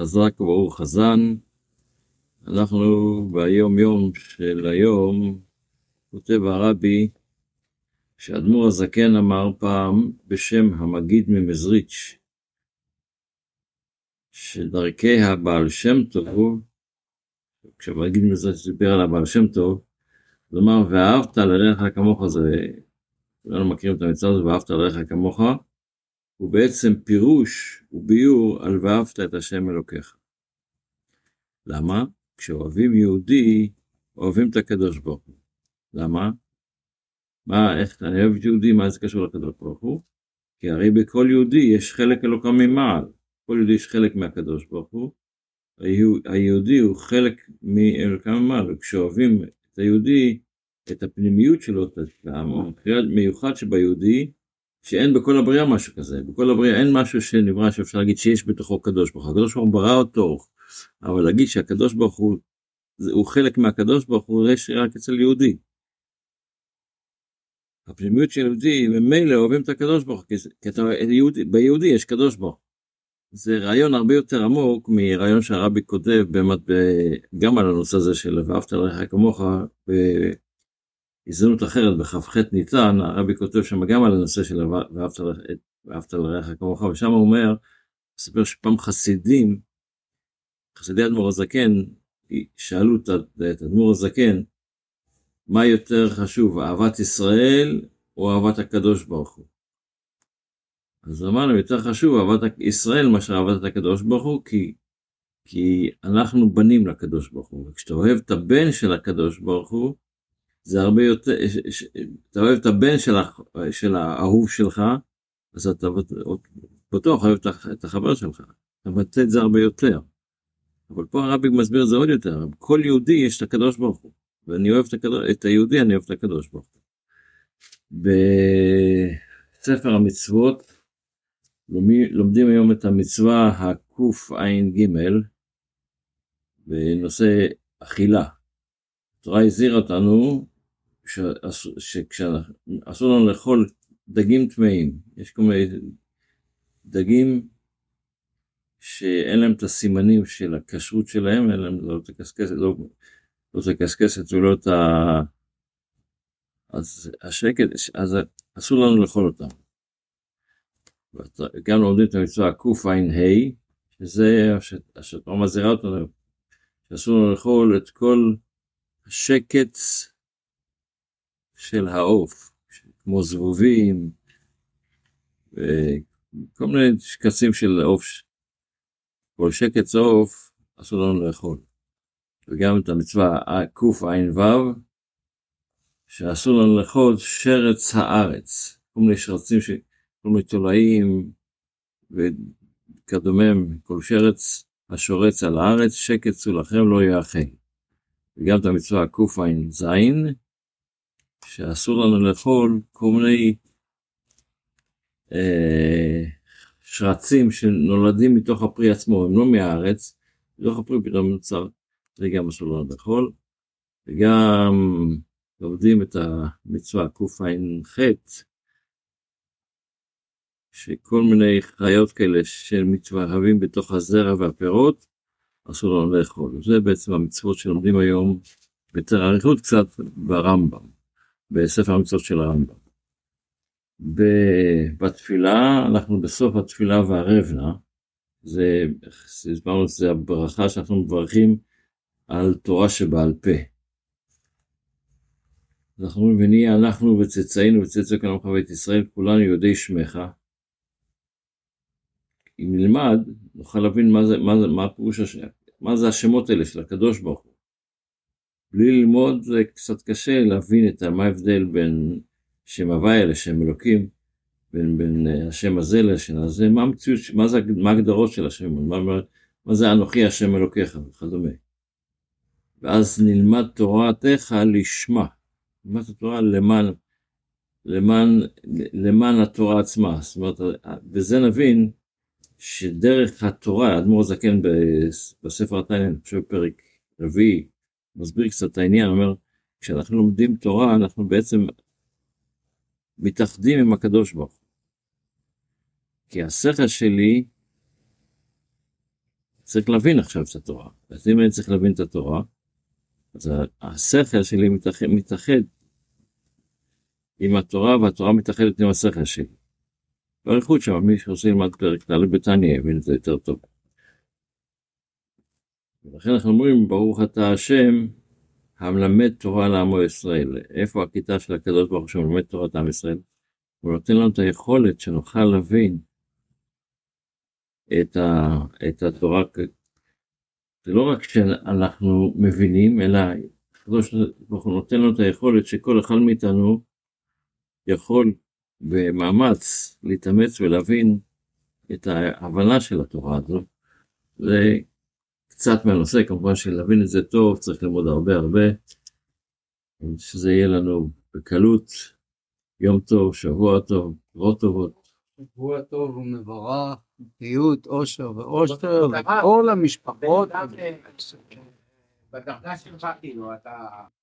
חזק וברוך חזן. אנחנו ביום יום של היום, כותב הרבי, שאדמו"ר הזקן אמר פעם בשם המגיד ממזריץ', שדרכי הבעל שם טוב, כשהמגיד ממזריץ' דיבר על הבעל שם טוב, הוא אמר, ואהבת לרעך כמוך, זה, כולנו מכירים את המצווה הזו, ואהבת לרעך כמוך, הוא בעצם פירוש וביור על ואהבת את השם אלוקיך. למה? כשאוהבים יהודי, אוהבים את הקדוש ברוך הוא. למה? מה, איך אני אוהב יהודי, מה זה קשור לקדוש ברוך הוא? כי הרי בכל יהודי יש חלק אלוקם ממעל. כל יהודי יש חלק מהקדוש ברוך הוא. היהודי הוא חלק מאלוקם ממעל, וכשאוהבים את היהודי, את הפנימיות שלו, את המיוחד שביהודי, שאין בכל הבריאה משהו כזה, בכל הבריאה אין משהו שנברא שאפשר להגיד שיש בתוכו קדוש ברוך הוא, הקדוש ברוך הוא ברא אותו, אבל להגיד שהקדוש ברוך הוא, הוא חלק מהקדוש ברוך הוא, יש רק אצל יהודי. הפנימיות של יהודי, ממילא אוהבים את הקדוש ברוך הוא, כי אתה, יהודי, ביהודי יש קדוש ברוך זה רעיון הרבה יותר עמוק מרעיון שהרבי כותב באמת גם על הנושא הזה של ואהבת לך כמוך הזדמנות אחרת בכ"ח ניצן, הרבי כותב שם גם על הנושא של ואהבת לרעך כמוך, ושם הוא אומר, מספר שפעם חסידים, חסידי אדמו"ר הזקן, שאלו את אדמו"ר הזקן, מה יותר חשוב, אהבת ישראל או אהבת הקדוש ברוך הוא? אז אמרנו, יותר חשוב אהבת ישראל מאשר אהבת הקדוש ברוך הוא, כי, כי אנחנו בנים לקדוש ברוך הוא, וכשאתה אוהב את הבן של הקדוש ברוך הוא, זה הרבה יותר, אתה אוהב את הבן של, של האהוב שלך, אז אתה בטוח אוהב את החבר שלך, אתה מבטא את זה הרבה יותר. אבל פה הרבי מסביר את זה עוד יותר, כל יהודי יש את הקדוש ברוך הוא, ואני אוהב את, הקדוש, את היהודי, אני אוהב את הקדוש ברוך הוא. בספר המצוות לומדים היום את המצווה הקע"ג בנושא אכילה. התורה הזהירה אותנו שאסור לנו לאכול דגים טמאים, יש כל מיני דגים שאין להם את הסימנים של הכשרות שלהם, אין להם לא את הקשקשת, לא, לא את הקשקשת ולא את ה... אז השקט, אז אסור לנו לאכול אותם. גם לומדים את המצווה קע"ה, שזה השתורה מזהירה אותנו, שאסור לנו לאכול את כל השקץ של העוף, כמו זבובים, וכל מיני שקצים של עוף, כל שקץ עוף אסור לנו לאכול. וגם את המצווה קע"ו, שאסור לנו לאכול שרץ הארץ, כל מיני שרצים, ש... כל מיני תולעים וכדומם, כל שרץ השורץ על הארץ, שקץ הוא לכם לא יאכל. וגם את המצווה קע"ז, שאסור לנו לאכול כל מיני אה, שרצים שנולדים מתוך הפרי עצמו, הם לא מהארץ, מתוך הפרי פתאום נוצר, זה גם אסור לנו לאכול, וגם לומדים את המצווה קע"ח, שכל מיני חיות כאלה שמתואהבים בתוך הזרע והפירות, אסור לנו לאכול. זה בעצם המצוות שלומדים היום, ביתר אריכות קצת, ברמב"ם. בספר המצוות של הרמב"ם. בתפילה, אנחנו בסוף התפילה והרבנה, זה, הסברנו שזה הברכה שאנחנו מברכים על תורה שבעל פה. אנחנו אומרים, ונהיה אנחנו וצאצאינו וצאצאי כאן עמך בית ישראל, כולנו יודעי שמך. אם נלמד, נוכל להבין מה זה, מה זה, מה הפירוש, מה זה השמות האלה של הקדוש ברוך הוא. בלי ללמוד זה קצת קשה להבין את מה ההבדל בין שם הוויה לשם אלוקים, בין, בין אה, השם הזה לשם הזה, מה המציאות, מה, זה, מה ההגדרות של השם, מה, מה, מה זה אנוכי השם אלוקיך וכדומה. ואז נלמד תורתך לשמה, נלמד את התורה למען, למען, למען התורה עצמה, זאת אומרת, בזה נבין שדרך התורה, האדמו"ר הזקן בספר התניא, אני חושב פרק רביעי, מסביר קצת את העניין, אומר, כשאנחנו לומדים תורה, אנחנו בעצם מתאחדים עם הקדוש ברוך. כי השכל שלי צריך להבין עכשיו את התורה. אז אם אני צריך להבין את התורה, אז השכל שלי מתאחד, מתאחד עם התורה, והתורה מתאחדת עם השכל שלי. באריכות שם, מי שרוצה ללמד פרק ד' בתניא יבין את זה יותר טוב. ולכן אנחנו אומרים, ברוך אתה השם, המלמד תורה לעמו ישראל. איפה הכיתה של הקדוש ברוך הוא מלמד תורת עם ישראל? הוא נותן לנו את היכולת שנוכל להבין את, ה, את התורה. זה לא רק שאנחנו מבינים, אלא הקדוש ברוך הוא נותן לנו את היכולת שכל אחד מאיתנו יכול במאמץ להתאמץ ולהבין את ההבנה של התורה הזו. זה קצת מהנושא, כמובן שלהבין את זה טוב צריך ללמוד הרבה הרבה, שזה יהיה לנו בקלות, יום טוב, שבוע טוב, בשורות טובות. שבוע טוב ומבורך, בריאות, אושר ואושר, וכל המשפחות. בדרגה שלך כאילו אתה